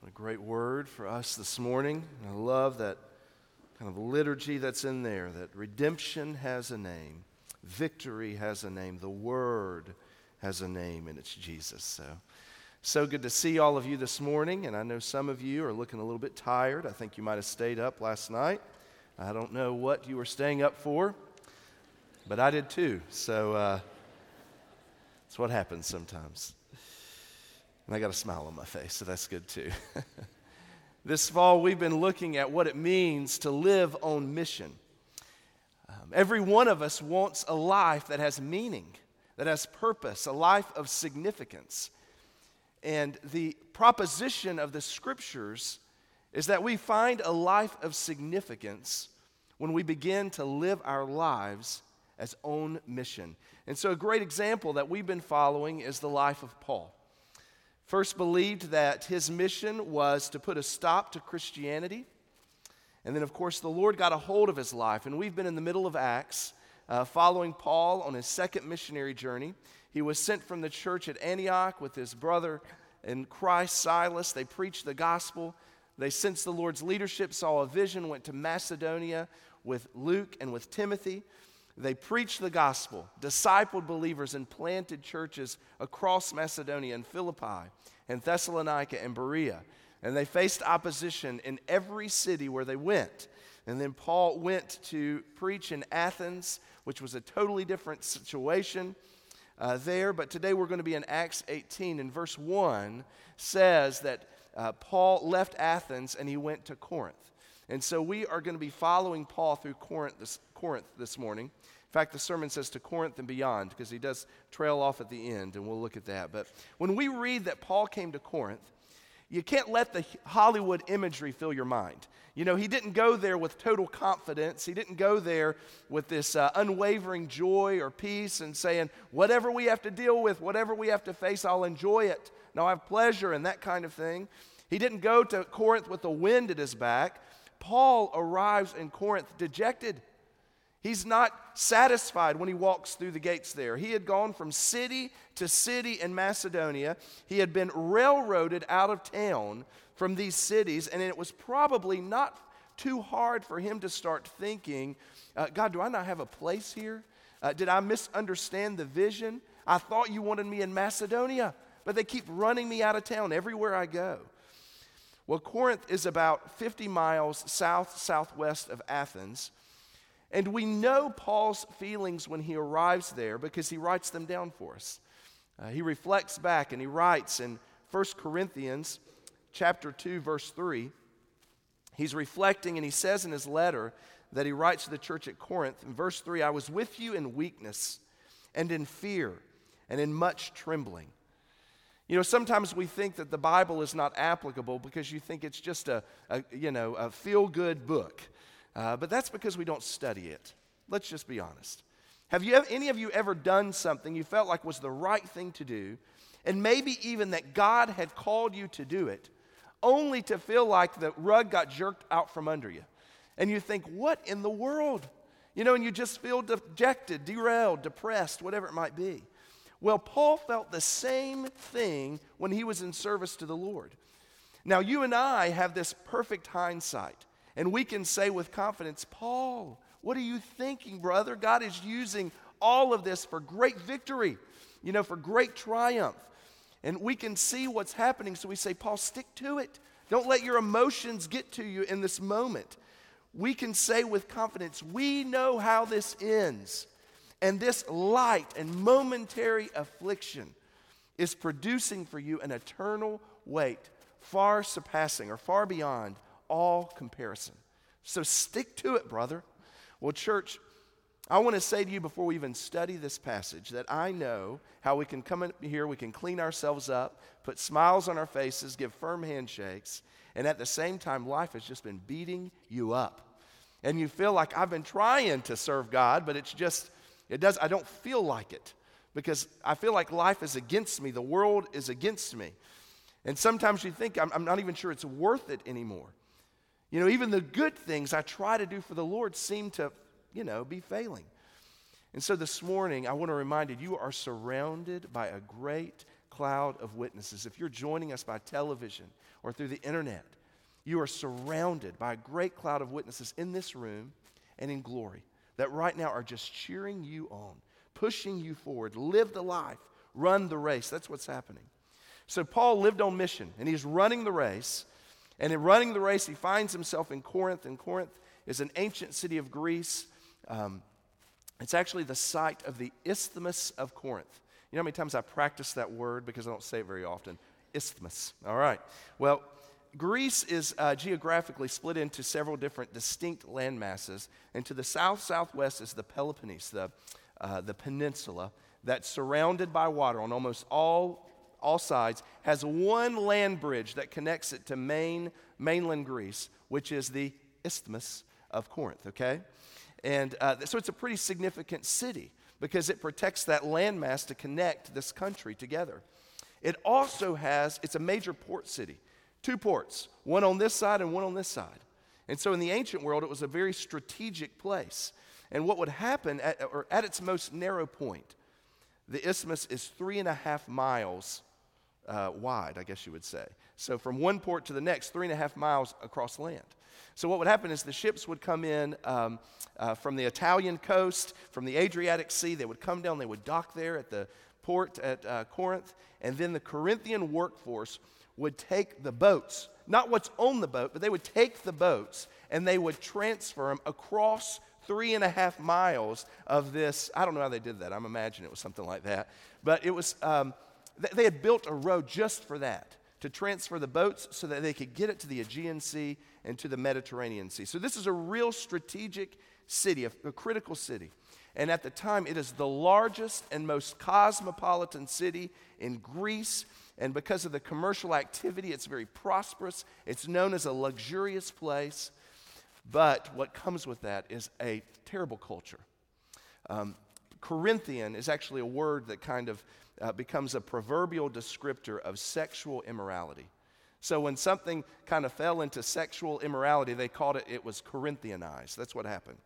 What a great word for us this morning. I love that kind of liturgy that's in there that redemption has a name, victory has a name, the word has a name, and it's Jesus. So, so good to see all of you this morning. And I know some of you are looking a little bit tired. I think you might have stayed up last night. I don't know what you were staying up for, but I did too. So, uh, that's what happens sometimes. And I got a smile on my face, so that's good too. this fall, we've been looking at what it means to live on mission. Um, every one of us wants a life that has meaning, that has purpose, a life of significance. And the proposition of the scriptures is that we find a life of significance when we begin to live our lives as on mission. And so, a great example that we've been following is the life of Paul first believed that his mission was to put a stop to Christianity. And then, of course, the Lord got a hold of his life. And we've been in the middle of Acts uh, following Paul on his second missionary journey. He was sent from the church at Antioch with his brother in Christ, Silas. They preached the gospel. They sensed the Lord's leadership, saw a vision, went to Macedonia with Luke and with Timothy. They preached the gospel, discipled believers, and planted churches across Macedonia and Philippi and Thessalonica and Berea. And they faced opposition in every city where they went. And then Paul went to preach in Athens, which was a totally different situation uh, there. But today we're going to be in Acts 18, and verse 1 says that uh, Paul left Athens and he went to Corinth. And so we are going to be following Paul through Corinth this, Corinth this morning. In fact, the sermon says to Corinth and beyond because he does trail off at the end, and we'll look at that. But when we read that Paul came to Corinth, you can't let the Hollywood imagery fill your mind. You know, he didn't go there with total confidence. He didn't go there with this uh, unwavering joy or peace and saying, whatever we have to deal with, whatever we have to face, I'll enjoy it. No, I have pleasure and that kind of thing. He didn't go to Corinth with the wind at his back. Paul arrives in Corinth dejected. He's not satisfied when he walks through the gates there. He had gone from city to city in Macedonia. He had been railroaded out of town from these cities, and it was probably not too hard for him to start thinking, uh, God, do I not have a place here? Uh, did I misunderstand the vision? I thought you wanted me in Macedonia, but they keep running me out of town everywhere I go. Well, Corinth is about 50 miles south southwest of Athens. And we know Paul's feelings when he arrives there because he writes them down for us. Uh, he reflects back and he writes in 1 Corinthians chapter 2 verse 3. He's reflecting and he says in his letter that he writes to the church at Corinth in verse 3, I was with you in weakness and in fear and in much trembling. You know, sometimes we think that the Bible is not applicable because you think it's just a, a you know, a feel-good book. Uh, but that's because we don't study it. Let's just be honest. Have you any of you ever done something you felt like was the right thing to do, and maybe even that God had called you to do it, only to feel like the rug got jerked out from under you? And you think, what in the world? You know, and you just feel dejected, derailed, depressed, whatever it might be. Well, Paul felt the same thing when he was in service to the Lord. Now, you and I have this perfect hindsight. And we can say with confidence, Paul, what are you thinking, brother? God is using all of this for great victory, you know, for great triumph. And we can see what's happening. So we say, Paul, stick to it. Don't let your emotions get to you in this moment. We can say with confidence, we know how this ends. And this light and momentary affliction is producing for you an eternal weight, far surpassing or far beyond all comparison. So stick to it, brother. Well, church, I want to say to you before we even study this passage that I know how we can come in here, we can clean ourselves up, put smiles on our faces, give firm handshakes, and at the same time, life has just been beating you up. And you feel like I've been trying to serve God, but it's just, it does, I don't feel like it because I feel like life is against me, the world is against me. And sometimes you think, I'm, I'm not even sure it's worth it anymore. You know, even the good things I try to do for the Lord seem to, you know, be failing. And so this morning, I want to remind you, you are surrounded by a great cloud of witnesses. If you're joining us by television or through the internet, you are surrounded by a great cloud of witnesses in this room and in glory that right now are just cheering you on, pushing you forward. Live the life, run the race. That's what's happening. So Paul lived on mission and he's running the race. And in running the race, he finds himself in Corinth, and Corinth is an ancient city of Greece. Um, it's actually the site of the Isthmus of Corinth. You know how many times I practice that word because I don't say it very often? Isthmus. All right. Well, Greece is uh, geographically split into several different distinct land masses. And to the south southwest is the Peloponnese, the, uh, the peninsula that's surrounded by water on almost all, all sides, has one land bridge that connects it to main, mainland Greece, which is the Isthmus of Corinth, okay? And uh, so it's a pretty significant city because it protects that landmass to connect this country together. It also has, it's a major port city, two ports, one on this side and one on this side. And so in the ancient world, it was a very strategic place. And what would happen, at, or at its most narrow point, the isthmus is three and a half miles uh, wide, I guess you would say. So from one port to the next, three and a half miles across land. So, what would happen is the ships would come in um, uh, from the Italian coast, from the Adriatic Sea. They would come down, they would dock there at the port at uh, Corinth, and then the Corinthian workforce would take the boats, not what's on the boat, but they would take the boats and they would transfer them across three and a half miles of this. I don't know how they did that. I'm imagining it was something like that. But it was, um, they had built a road just for that to transfer the boats so that they could get it to the Aegean Sea and to the Mediterranean Sea. So, this is a real strategic city, a, a, critical city. And at the time, it is the largest and most cosmopolitan city in Greece. And because of the commercial activity, it's very prosperous. It's known as a luxurious place. But what comes with that is a terrible culture. Um, Corinthian is actually a word that kind of uh, becomes a proverbial descriptor of sexual immorality. So when something kind of fell into sexual immorality, they called it, it was Corinthianized. That's what happened.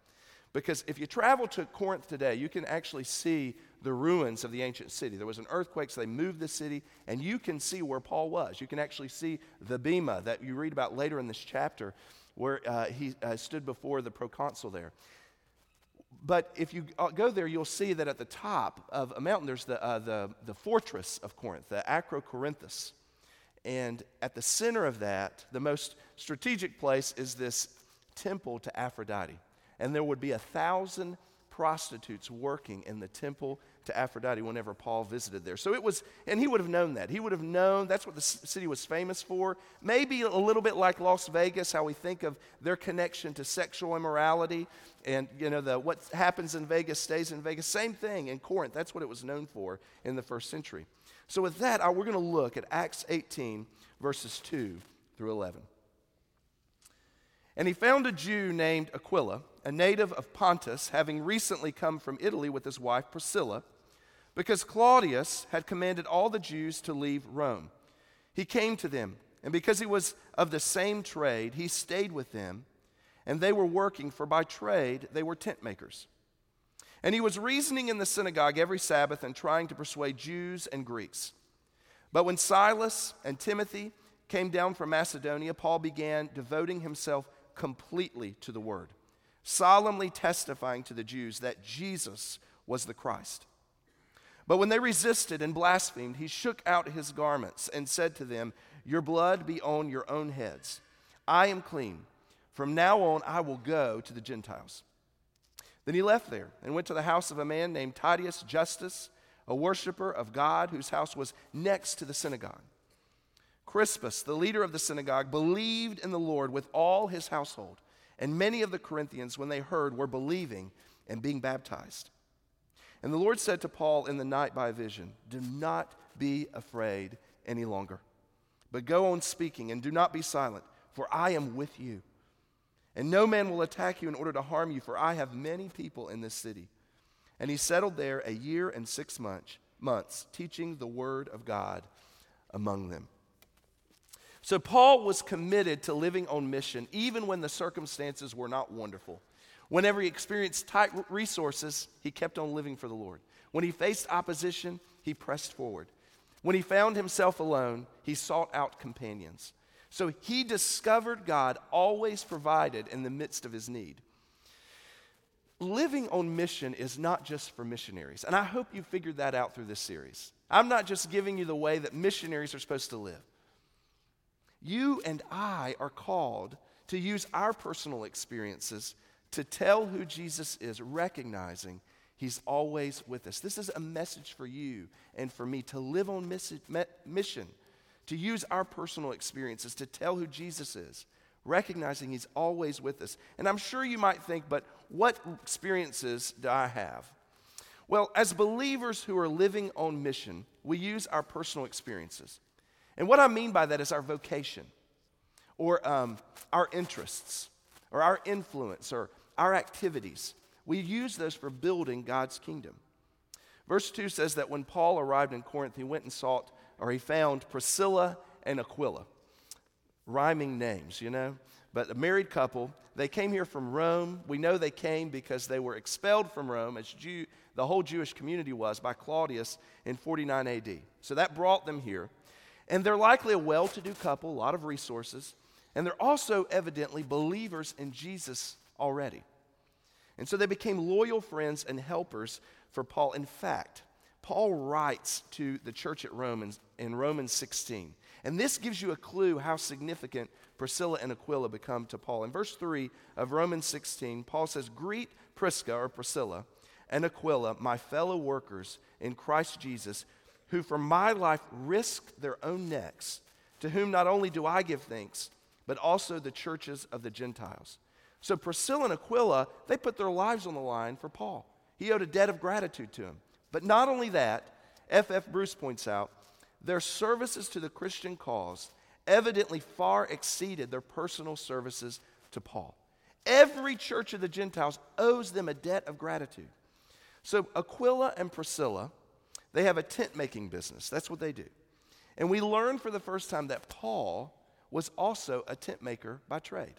Because if you travel to Corinth today, you can actually see the ruins of the ancient city. There was an earthquake, so they moved the city, and you can see where Paul was. You can actually see the bema that you read about later in this chapter, where uh, he uh, stood before the proconsul there. But if you uh, go there, you'll see that at the top of a mountain, there's the, uh, the, the fortress of Corinth, the Acrocorinthus. And at the center of that, the most strategic place is this temple to Aphrodite. And there would be a thousand prostitutes working in the temple to Aphrodite whenever Paul visited there. So it was, and he would have known that. He would have known that's what the city was famous for. Maybe a little bit like Las Vegas, how we think of their connection to sexual immorality and, you know, the, what happens in Vegas stays in Vegas. Same thing in Corinth. That's what it was known for in the first century. So with that, we're going to look at Acts 18, verses 2 through 11. And he found a Jew named Aquila, a native of Pontus, having recently come from Italy with his wife Priscilla, because Claudius had commanded all the Jews to leave Rome. He came to them, and because he was of the same trade, he stayed with them, and they were working, for by trade they were tent makers. And he was reasoning in the synagogue every Sabbath and trying to persuade Jews and Greeks. But when Silas and Timothy came down from Macedonia, Paul began devoting himself completely to the word, solemnly testifying to the Jews that Jesus was the Christ. But when they resisted and blasphemed, he shook out his garments and said to them, Your blood be on your own heads. I am clean. From now on, I will go to the Gentiles. Then he left there and went to the house of a man named Titius Justus, a worshiper of God, whose house was next to the synagogue. Crispus, the leader of the synagogue, believed in the Lord with all his household, and many of the Corinthians, when they heard, were believing and being baptized. And the Lord said to Paul in the night by vision, Do not be afraid any longer, but go on speaking and do not be silent, for I am with you. And no man will attack you in order to harm you, for I have many people in this city. And he settled there a year and six months, months teaching the word of God among them. So Paul was committed to living on mission even when the circumstances were not wonderful. Whenever he experienced tight resources, he kept on living for the Lord. When he faced opposition, he pressed forward. When he found himself alone, he sought out companions. So he discovered God always provided in the midst of his need. Living on mission is not just for missionaries, and I hope you figured that out through this series. I'm not just giving you the way that missionaries are supposed to live. You and I are called to use our personal experiences to tell who Jesus is, recognizing He's always with us. This is a message for you and for me to live on mission, to use our personal experiences to tell who Jesus is, recognizing He's always with us. And I'm sure you might think, but what experiences do I have? Well, as believers who are living on mission, we use our personal experiences. And what I mean by that is our vocation, or um, our interests, or our influence, or our activities. We use those for building God's kingdom. Verse 2 says that when Paul arrived in Corinth, he went and sought, or he found Priscilla and Aquila. Rhyming names, you know? But a married couple, they came here from Rome. We know they came because they were expelled from Rome, as Jew, the whole Jewish community was, by Claudius in 49 AD. So that brought them here. And they're likely a well to do couple, a lot of resources. And they're also evidently believers in Jesus already. And so they became loyal friends and helpers for Paul. In fact, Paul writes to the church at Romans in Romans 16. And this gives you a clue how significant Priscilla and Aquila become to Paul. In verse 3 of Romans 16, Paul says, Greet Prisca or Priscilla and Aquila, my fellow workers in Christ Jesus, who for my life risked their own necks, to whom not only do I give thanks, but also the churches of the Gentiles. So Priscilla and Aquila, they put their lives on the line for Paul. He owed a debt of gratitude to him. But not only that, F.F. Bruce points out, their services to the Christian cause evidently far exceeded their personal services to Paul. Every church of the Gentiles owes them a debt of gratitude. So Aquila and Priscilla, they have a tent making business. That's what they do. And we learn for the first time that Paul was also a tent maker by trade.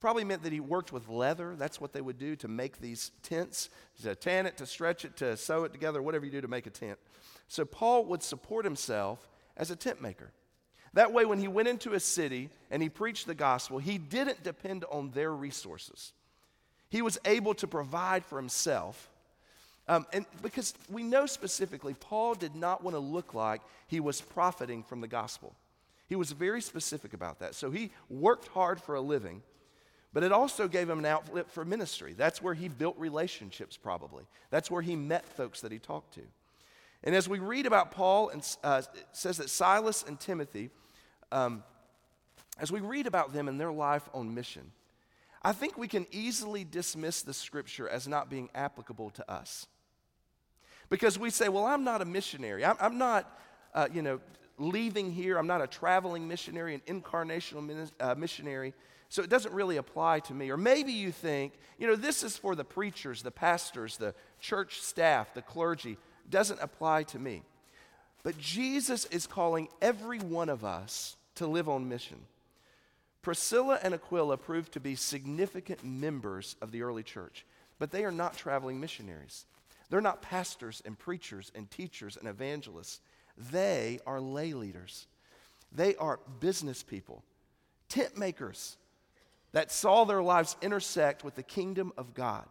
Probably meant that he worked with leather. That's what they would do to make these tents, to tan it, to stretch it, to sew it together, whatever you do to make a tent. So Paul would support himself as a tent maker. That way, when he went into a city and he preached the gospel, he didn't depend on their resources. He was able to provide for himself. Um, and because we know specifically, Paul did not want to look like he was profiting from the gospel. He was very specific about that. So he worked hard for a living but it also gave him an outlet for ministry. That's where he built relationships, probably. That's where he met folks that he talked to. And as we read about Paul, and uh, it says that Silas and Timothy, um, as we read about them and their life on mission, I think we can easily dismiss the scripture as not being applicable to us. Because we say, well, I'm not a missionary. I'm, I'm not, uh, you know, leaving here. I'm not a traveling missionary, an incarnational uh, missionary. So it doesn't really apply to me. Or maybe you think, you know, this is for the preachers, the pastors, the church staff, the clergy. It doesn't apply to me. But Jesus is calling every one of us to live on mission. Priscilla and Aquila proved to be significant members of the early church, but they are not traveling missionaries. They're not pastors and preachers and teachers and evangelists. They are lay leaders. They are business people, tent makers, that saw their lives intersect with the kingdom of God.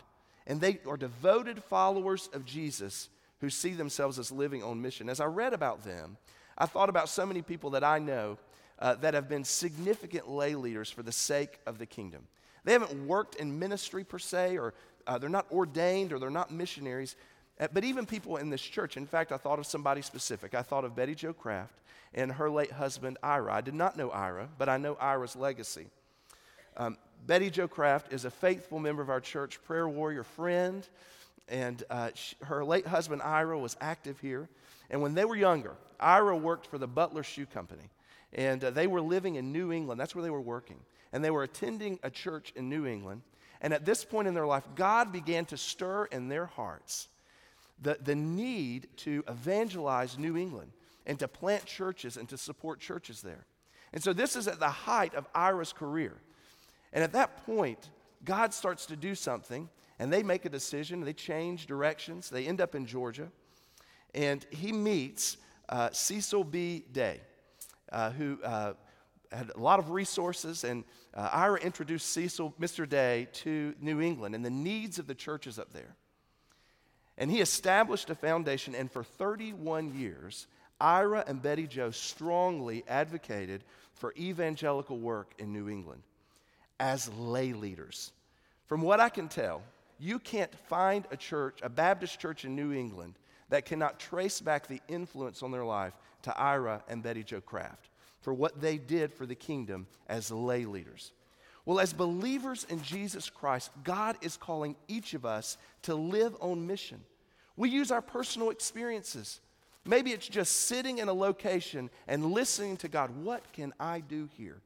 And they are devoted followers of Jesus who see themselves as living on mission. As I read about them, I thought about so many people that I know uh, that have been significant lay leaders for the sake of the kingdom. They haven't worked in ministry per se, or uh, they're not ordained, or they're not missionaries. Uh, but even people in this church, in fact, I thought of somebody specific. I thought of Betty Jo Craft and her late husband, Ira. I did not know Ira, but I know Ira's legacy. Um, Betty Jo Craft is a faithful member of our church, prayer warrior friend, and uh, she, her late husband Ira was active here. And when they were younger, Ira worked for the Butler Shoe Company, and uh, they were living in New England. That's where they were working, and they were attending a church in New England. And at this point in their life, God began to stir in their hearts the, the need to evangelize New England and to plant churches and to support churches there. And so this is at the height of Ira's career. And at that point, God starts to do something, and they make a decision. They change directions. They end up in Georgia. And he meets uh, Cecil B. Day, uh, who uh, had a lot of resources, and uh, Ira introduced Cecil, Mr. Day, to New England and the needs of the churches up there. And he established a foundation, and for 31 years, Ira and Betty Joe strongly advocated for evangelical work in New England as lay leaders. From what I can tell, you can't find a church, a Baptist church in New England, that cannot trace back the influence on their life to Ira and Betty Joe Craft for what they did for the kingdom as lay leaders. Well, as believers in Jesus Christ, God is calling each of us to live on mission. We use our personal experiences. Maybe it's just sitting in a location and listening to God. What can I do here?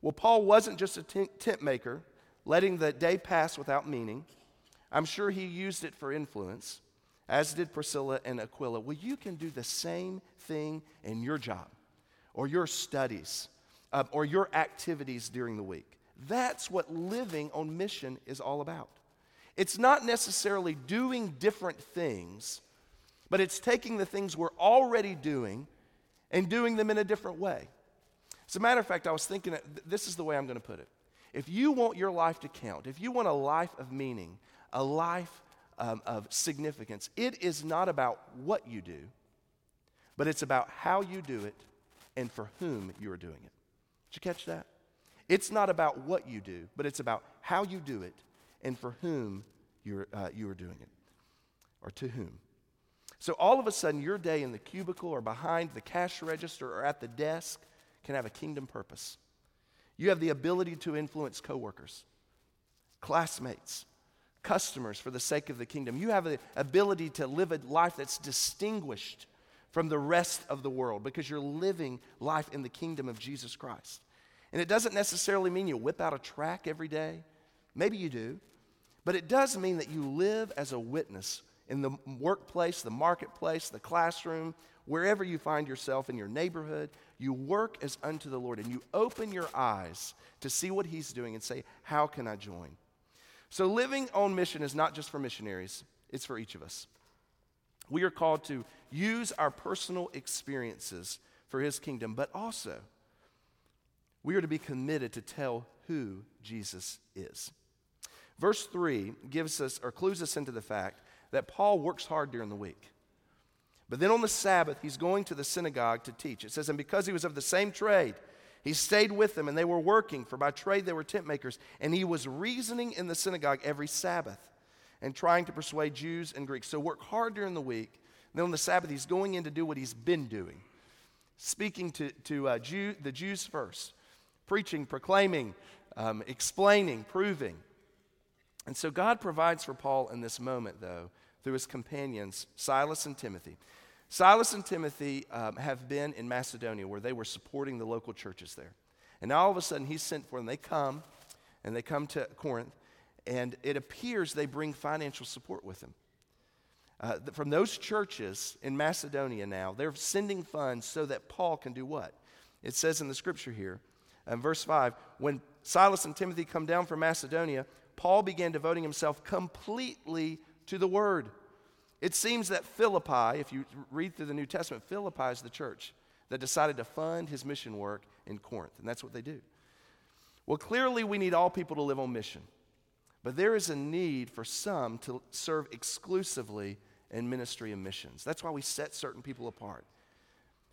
Well, Paul wasn't just a tent maker, letting the day pass without meaning. I'm sure he used it for influence, as did Priscilla and Aquila. Well, you can do the same thing in your job or your studies uh, or your activities during the week. That's what living on mission is all about. It's not necessarily doing different things, but it's taking the things we're already doing and doing them in a different way. As a matter of fact, I was thinking that this is the way I'm going to put it. If you want your life to count, if you want a life of meaning, a life um, of significance, it is not about what you do, but it's about how you do it and for whom you are doing it. Did you catch that? It's not about what you do, but it's about how you do it and for whom you're, uh, you are doing it, or to whom. So all of a sudden, your day in the cubicle or behind the cash register or at the desk can have a kingdom purpose. You have the ability to influence coworkers, classmates, customers for the sake of the kingdom. You have the ability to live a life that's distinguished from the rest of the world because you're living life in the kingdom of Jesus Christ. And it doesn't necessarily mean you whip out a track every day. Maybe you do. But it does mean that you live as a witness in the workplace, the marketplace, the classroom, wherever you find yourself in your neighborhood. You work as unto the Lord and you open your eyes to see what He's doing and say, How can I join? So, living on mission is not just for missionaries, it's for each of us. We are called to use our personal experiences for His kingdom, but also we are to be committed to tell who Jesus is. Verse 3 gives us or clues us into the fact that Paul works hard during the week. But then on the Sabbath, he's going to the synagogue to teach. It says, And because he was of the same trade, he stayed with them, and they were working, for by trade they were tent makers. And he was reasoning in the synagogue every Sabbath and trying to persuade Jews and Greeks. So work hard during the week. Then on the Sabbath, he's going in to do what he's been doing, speaking to, to uh, Jew, the Jews first, preaching, proclaiming, um, explaining, proving. And so God provides for Paul in this moment, though, through his companions, Silas and Timothy. Silas and Timothy um, have been in Macedonia where they were supporting the local churches there. And now all of a sudden he's sent for them. They come and they come to Corinth, and it appears they bring financial support with them. Uh, from those churches in Macedonia now, they're sending funds so that Paul can do what? It says in the scripture here, in verse 5, when Silas and Timothy come down from Macedonia, Paul began devoting himself completely to the word. It seems that Philippi, if you read through the New Testament, Philippi is the church that decided to fund his mission work in Corinth, and that's what they do. Well, clearly, we need all people to live on mission, but there is a need for some to serve exclusively in ministry and missions. That's why we set certain people apart.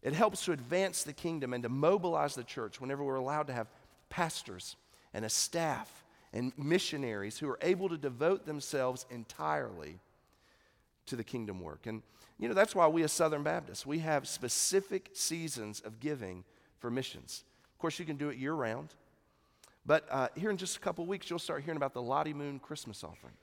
It helps to advance the kingdom and to mobilize the church whenever we're allowed to have pastors and a staff and missionaries who are able to devote themselves entirely to the kingdom work. And, you know, that's why we as Southern Baptists, we have specific seasons of giving for missions. Of course, you can do it year round. But uh, here in just a couple weeks, you'll start hearing about the Lottie Moon Christmas offering.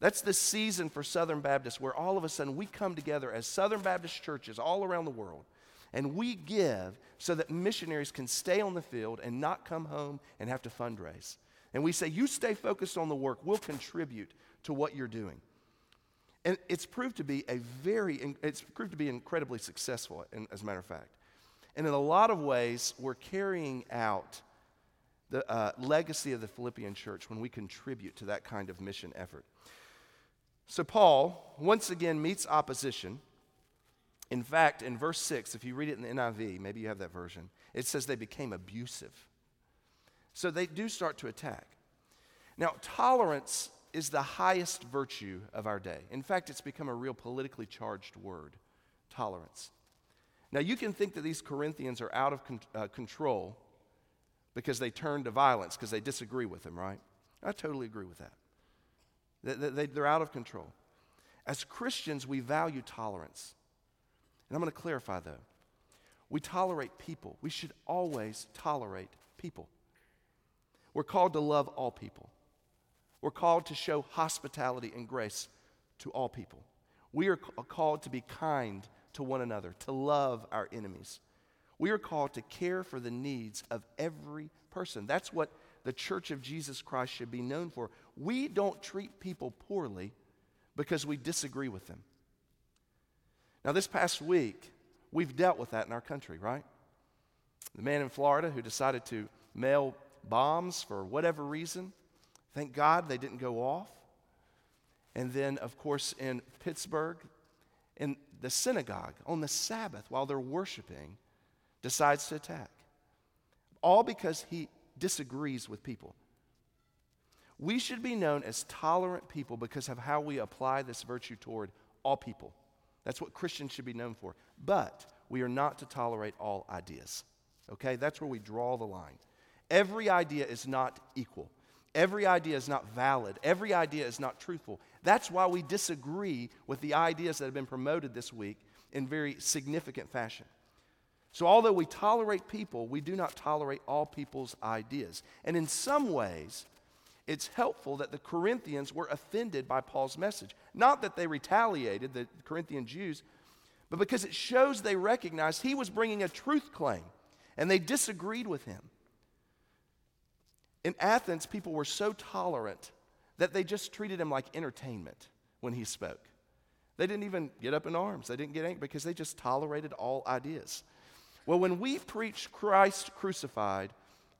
That's the season for Southern Baptists where all of a sudden we come together as Southern Baptist churches all around the world and we give so that missionaries can stay on the field and not come home and have to fundraise. And we say, You stay focused on the work, we'll contribute to what you're doing. And it's proved to be a very, it's proved to be incredibly successful, as a matter of fact. And in a lot of ways, we're carrying out the uh, legacy of the Philippian church when we contribute to that kind of mission effort. So, Paul once again meets opposition In fact, in verse 6, if you read it in the NIV, maybe you have that version, it says they became abusive. So they do start to attack. Now, tolerance is the highest virtue of our day. In fact, it's become a real politically charged word tolerance. Now, you can think that these Corinthians are out of con- uh, control because they turn to violence because they disagree with him, right? I totally agree with that. They, they're out of control. As Christians, we value tolerance. And I'm going to clarify, though. We tolerate people. We should always tolerate people. We're called to love all people. We're called to show hospitality and grace to all people. We are called to be kind to one another, to love our enemies. We are called to care for the needs of every person. That's what the church of Jesus Christ should be known for. We don't treat people poorly because we disagree with them. Now, this past week, we've dealt with that in our country, right? The man in Florida who decided to mail bombs for whatever reason, thank God they didn't go off. And then, of course, in Pittsburgh, in the synagogue on the Sabbath while they're worshiping, decides to attack. All because he disagrees with people. We should be known as tolerant people because of how we apply this virtue toward all people. That's what Christians should be known for. But we are not to tolerate all ideas. Okay? That's where we draw the line. Every idea is not equal. Every idea is not valid. Every idea is not truthful. That's why we disagree with the ideas that have been promoted this week in very significant fashion. So, although we tolerate people, we do not tolerate all people's ideas. And in some ways, it's helpful that the Corinthians were offended by Paul's message. Not that they retaliated, the Corinthian Jews, but because it shows they recognized he was bringing a truth claim and they disagreed with him. In Athens, people were so tolerant that they just treated him like entertainment when he spoke. They didn't even get up in arms. They didn't get angry because they just tolerated all ideas. Well, when we preach Christ crucified,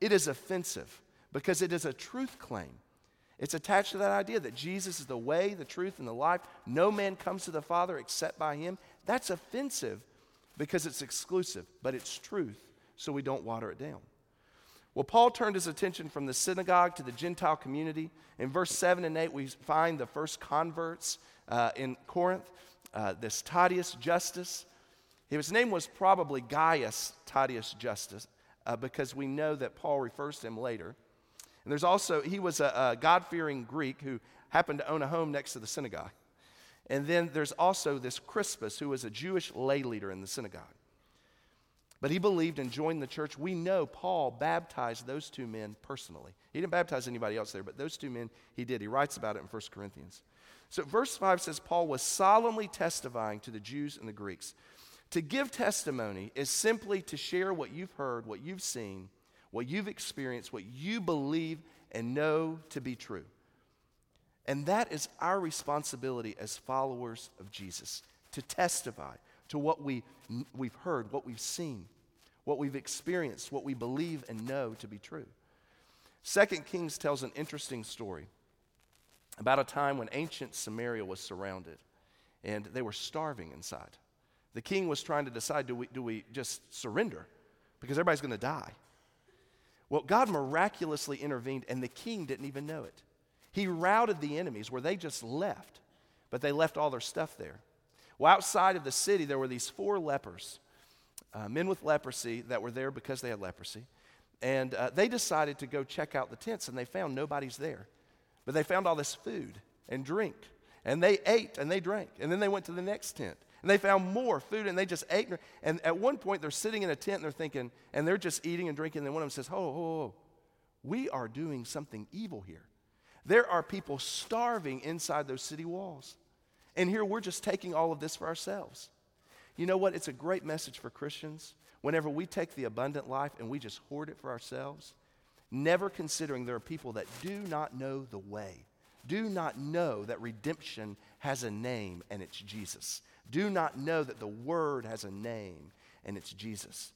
it is offensive because it is a truth claim. It's attached to that idea that Jesus is the way, the truth, and the life. No man comes to the Father except by him. That's offensive because it's exclusive, but it's truth, so we don't water it down. Well, Paul turned his attention from the synagogue to the Gentile community. In verse 7 and 8, we find the first converts uh, in Corinth, uh, this Titius Justus. His name was probably Gaius Titius Justus uh, because we know that Paul refers to him later. And there's also, he was a, a God fearing Greek who happened to own a home next to the synagogue. And then there's also this Crispus who was a Jewish lay leader in the synagogue. But he believed and joined the church. We know Paul baptized those two men personally. He didn't baptize anybody else there, but those two men he did. He writes about it in 1 Corinthians. So, verse 5 says Paul was solemnly testifying to the Jews and the Greeks. To give testimony is simply to share what you've heard, what you've seen, what you've experienced, what you believe and know to be true. And that is our responsibility as followers of Jesus to testify to what we, we've heard, what we've seen, what we've experienced, what we believe and know to be true. Second Kings tells an interesting story about a time when ancient Samaria was surrounded and they were starving inside. The king was trying to decide do we, do we just surrender? Because everybody's going to die. Well, God miraculously intervened, and the king didn't even know it. He routed the enemies where they just left, but they left all their stuff there. Well, outside of the city, there were these four lepers, uh, men with leprosy, that were there because they had leprosy. And uh, they decided to go check out the tents, and they found nobody's there. But they found all this food and drink. And they ate and they drank. And then they went to the next tent. And they found more food and they just ate. And at one point, they're sitting in a tent and they're thinking, and they're just eating and drinking. And then one of them says, Oh, oh, oh, we are doing something evil here. There are people starving inside those city walls. And here we're just taking all of this for ourselves. You know what? It's a great message for Christians. Whenever we take the abundant life and we just hoard it for ourselves, never considering there are people that do not know the way, do not know that redemption has a name and it's Jesus, do not know that the Word has a name and it's Jesus.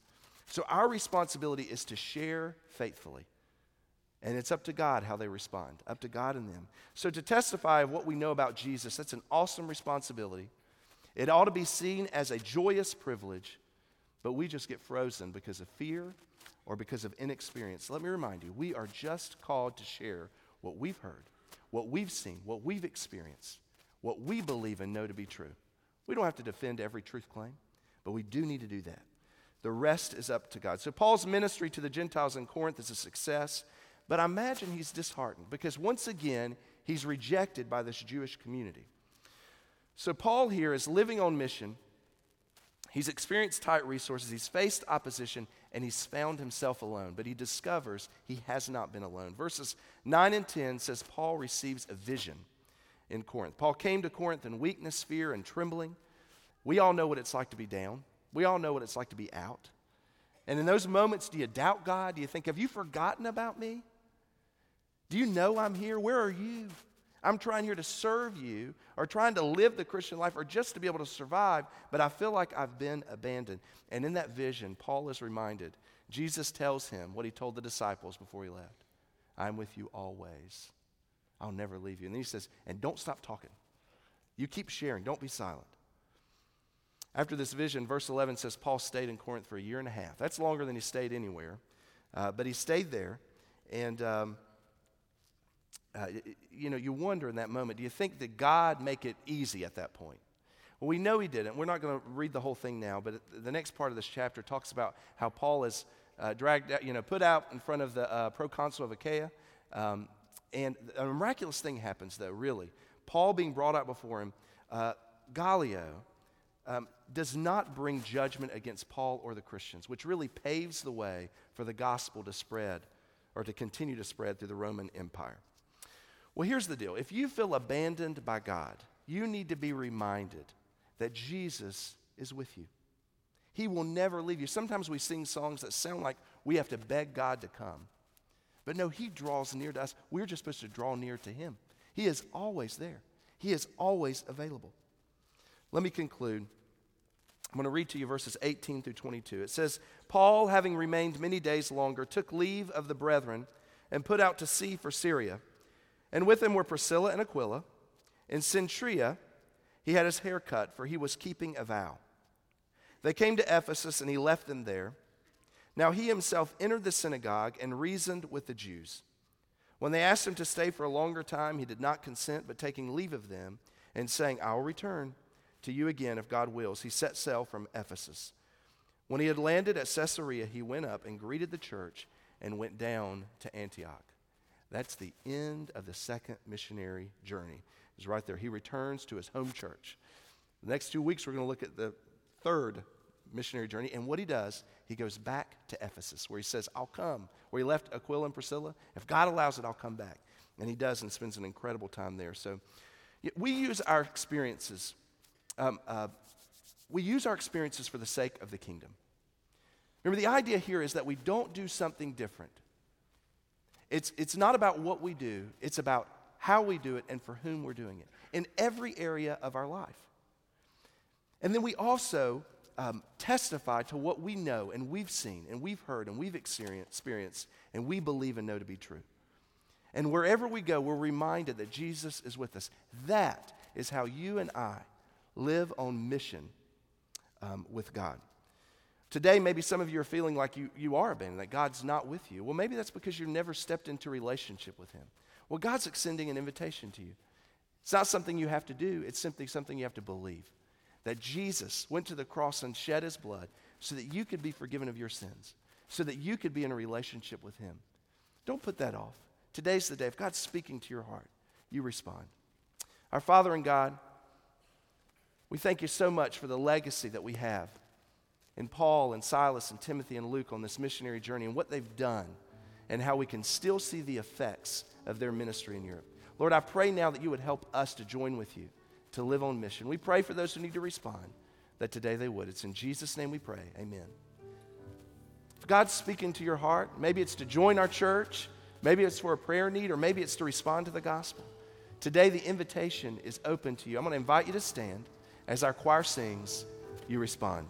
So our responsibility is to share faithfully. And it's up to God how they respond, up to God and them. So to testify of what we know about Jesus, that's an awesome responsibility. It ought to be seen as a joyous privilege, but we just get frozen because of fear or because of inexperience. Let me remind you, we are just called to share what we've heard, what we've seen, what we've experienced, what we believe and know to be true. We don't have to defend every truth claim, but we do need to do that. The rest is up to God. So, Paul's ministry to the Gentiles in Corinth is a success, but I imagine he's disheartened because once again, he's rejected by this Jewish community. So, Paul here is living on mission. He's experienced tight resources, he's faced opposition, and he's found himself alone. But he discovers he has not been alone. Verses 9 and 10 says Paul receives a vision in Corinth. Paul came to Corinth in weakness, fear, and trembling. We all know what it's like to be down. We all know what it's like to be out. And in those moments, do you doubt God? Do you think, have you forgotten about me? Do you know I'm here? Where are you? I'm trying here to serve you or trying to live the Christian life or just to be able to survive, but I feel like I've been abandoned. And in that vision, Paul is reminded. Jesus tells him what he told the disciples before he left I'm with you always. I'll never leave you. And then he says, and don't stop talking. You keep sharing, don't be silent. After this vision, verse 11 says Paul stayed in Corinth for a year and a half. That's longer than he stayed anywhere. Uh, but he stayed there. And, um, uh, you know, you wonder in that moment do you think that God make it easy at that point? Well, we know he didn't. We're not going to read the whole thing now, but the next part of this chapter talks about how Paul is uh, dragged out, you know, put out in front of the uh, proconsul of Achaia. Um, and a miraculous thing happens, though, really. Paul being brought out before him, uh, Gallio um, does not bring judgment against Paul or the Christians, which really paves the way for the gospel to spread or to continue to spread through the Roman Empire. Well, here's the deal if you feel abandoned by God, you need to be reminded that Jesus is with you. He will never leave you. Sometimes we sing songs that sound like we have to beg God to come. But no, He draws near to us. We're just supposed to draw near to Him. He is always there, He is always available. Let me conclude. I'm going to read to you verses 18 through 22. It says, Paul, having remained many days longer, took leave of the brethren and put out to sea for Syria. And with him were Priscilla and Aquila. In Cenchrea, he had his hair cut, for he was keeping a vow. They came to Ephesus, and he left them there. Now he himself entered the synagogue and reasoned with the Jews. When they asked him to stay for a longer time, he did not consent, but taking leave of them and saying, I will return to you again if God wills, he set sail from Ephesus. When he had landed at Caesarea, he went up and greeted the church and went down to Antioch. That's the end of the second missionary journey. Is right there. He returns to his home church. The next two weeks, we're going to look at the third missionary journey. And what he does, he goes back to Ephesus, where he says, I'll come. Where he left Aquila and Priscilla. If God allows it, I'll come back. And he does and spends an incredible time there. So we use our experiences, um, uh, we use our experiences for the sake of the kingdom. Remember, the idea here is that we don't do something different. It's, it's not about what we do, it's about how we do it and for whom we're doing it in every area of our life. And then we also um, testify to what we know and we've seen and we've heard and we've experienced and we believe and know to be true. And wherever we go, we're reminded that Jesus is with us. That is how you and I live on mission um, with God. Today, maybe some of you are feeling like you, you are abandoned, that God's not with you. Well, maybe that's because you've never stepped into relationship with Him. Well, God's extending an invitation to you. It's not something you have to do, it's simply something you have to believe that Jesus went to the cross and shed his blood so that you could be forgiven of your sins, so that you could be in a relationship with him. Don't put that off. Today's the day. If God's speaking to your heart, you respond. Our Father and God, we thank you so much for the legacy that we have in Paul and Silas and Timothy and Luke on this missionary journey and what they've done and how we can still see the effects of their ministry in Europe. Lord, I pray now that you would help us to join with you to live on mission. We pray for those who need to respond that today they would. It's in Jesus' name we pray. Amen. If God's speaking to your heart, maybe it's to join our church, maybe it's for a prayer need, or maybe it's to respond to the gospel. Today, the invitation is open to you. I'm going to invite you to stand as our choir sings, you respond.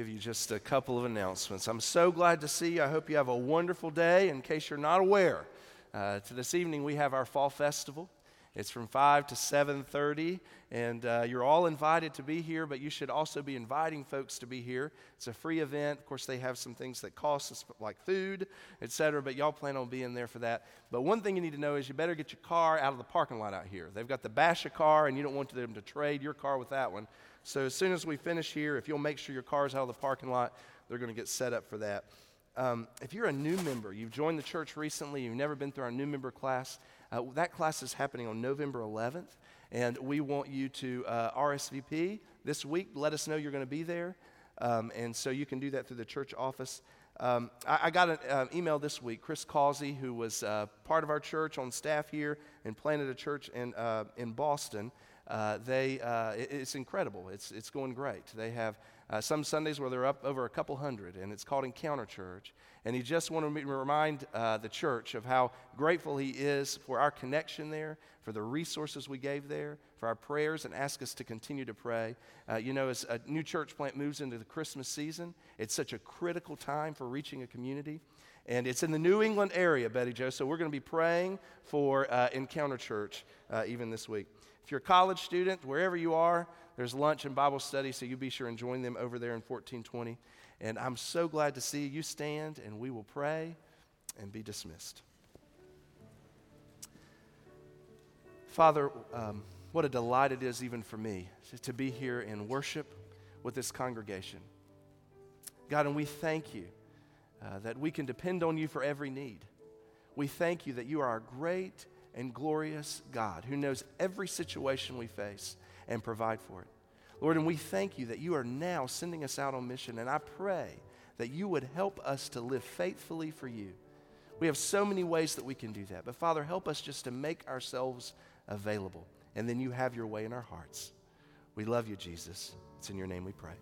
Give you just a couple of announcements. I'm so glad to see you. I hope you have a wonderful day. In case you're not aware, uh, to this evening we have our fall festival. It's from 5 to 7:30 and uh, you're all invited to be here, but you should also be inviting folks to be here. It's a free event. Of course, they have some things that cost us like food, etc., but y'all plan on being there for that. But one thing you need to know is you better get your car out of the parking lot out here. They've got the Basha car and you don't want them to trade your car with that one. So as soon as we finish here, if you'll make sure your car's out of the parking lot, they're going to get set up for that. Um, if you're a new member, you've joined the church recently, you've never been through our new member class, uh, that class is happening on November 11th, and we want you to uh, RSVP this week. Let us know you're going to be there, um, and so you can do that through the church office. Um, I, I, got an uh, email this week. Chris Causey, who was uh, part of our church on staff here and planted a church in, uh, in Boston, uh, they, uh, it, it's incredible. It's, it's going great. They have uh, some Sundays where they're up over a couple hundred, and it's called Encounter Church. And he just wanted to remind uh, the church of how grateful he is for our connection there, for the resources we gave there, for our prayers, and ask us to continue to pray. Uh, you know, as a new church plant moves into the Christmas season, it's such a critical time for reaching a community. And it's in the New England area, Betty Joe, so we're going to be praying for uh, Encounter Church even this week. If you're a college student, wherever you are, there's lunch and Bible study, so you be sure and join them over there in 1420. And I'm so glad to see you stand, and we will pray and be dismissed. Father, um, what a delight it is, even for me, to be here in worship with this congregation. God, and we thank you uh, that we can depend on you for every need. We thank you that you are our great and glorious God who knows every situation we face and provide for it. Lord, and we thank you that you are now sending us out on mission, and I pray that you would help us to live faithfully for you. We have so many ways that we can do that, but Father, help us just to make ourselves available, and then you have your way in our hearts. We love you, Jesus. It's in your name we pray.